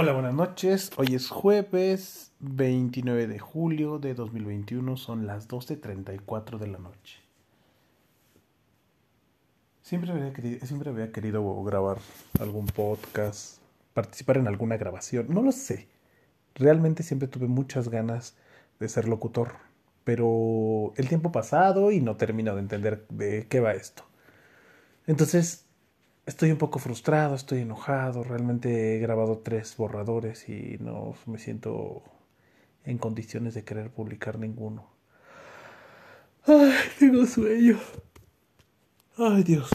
Hola, buenas noches. Hoy es jueves 29 de julio de 2021. Son las 12.34 de la noche. Siempre había, querido, siempre había querido grabar algún podcast, participar en alguna grabación. No lo sé. Realmente siempre tuve muchas ganas de ser locutor. Pero el tiempo pasado y no termino de entender de qué va esto. Entonces Estoy un poco frustrado, estoy enojado, realmente he grabado tres borradores y no me siento en condiciones de querer publicar ninguno. Ay, tengo sueño. Ay, Dios.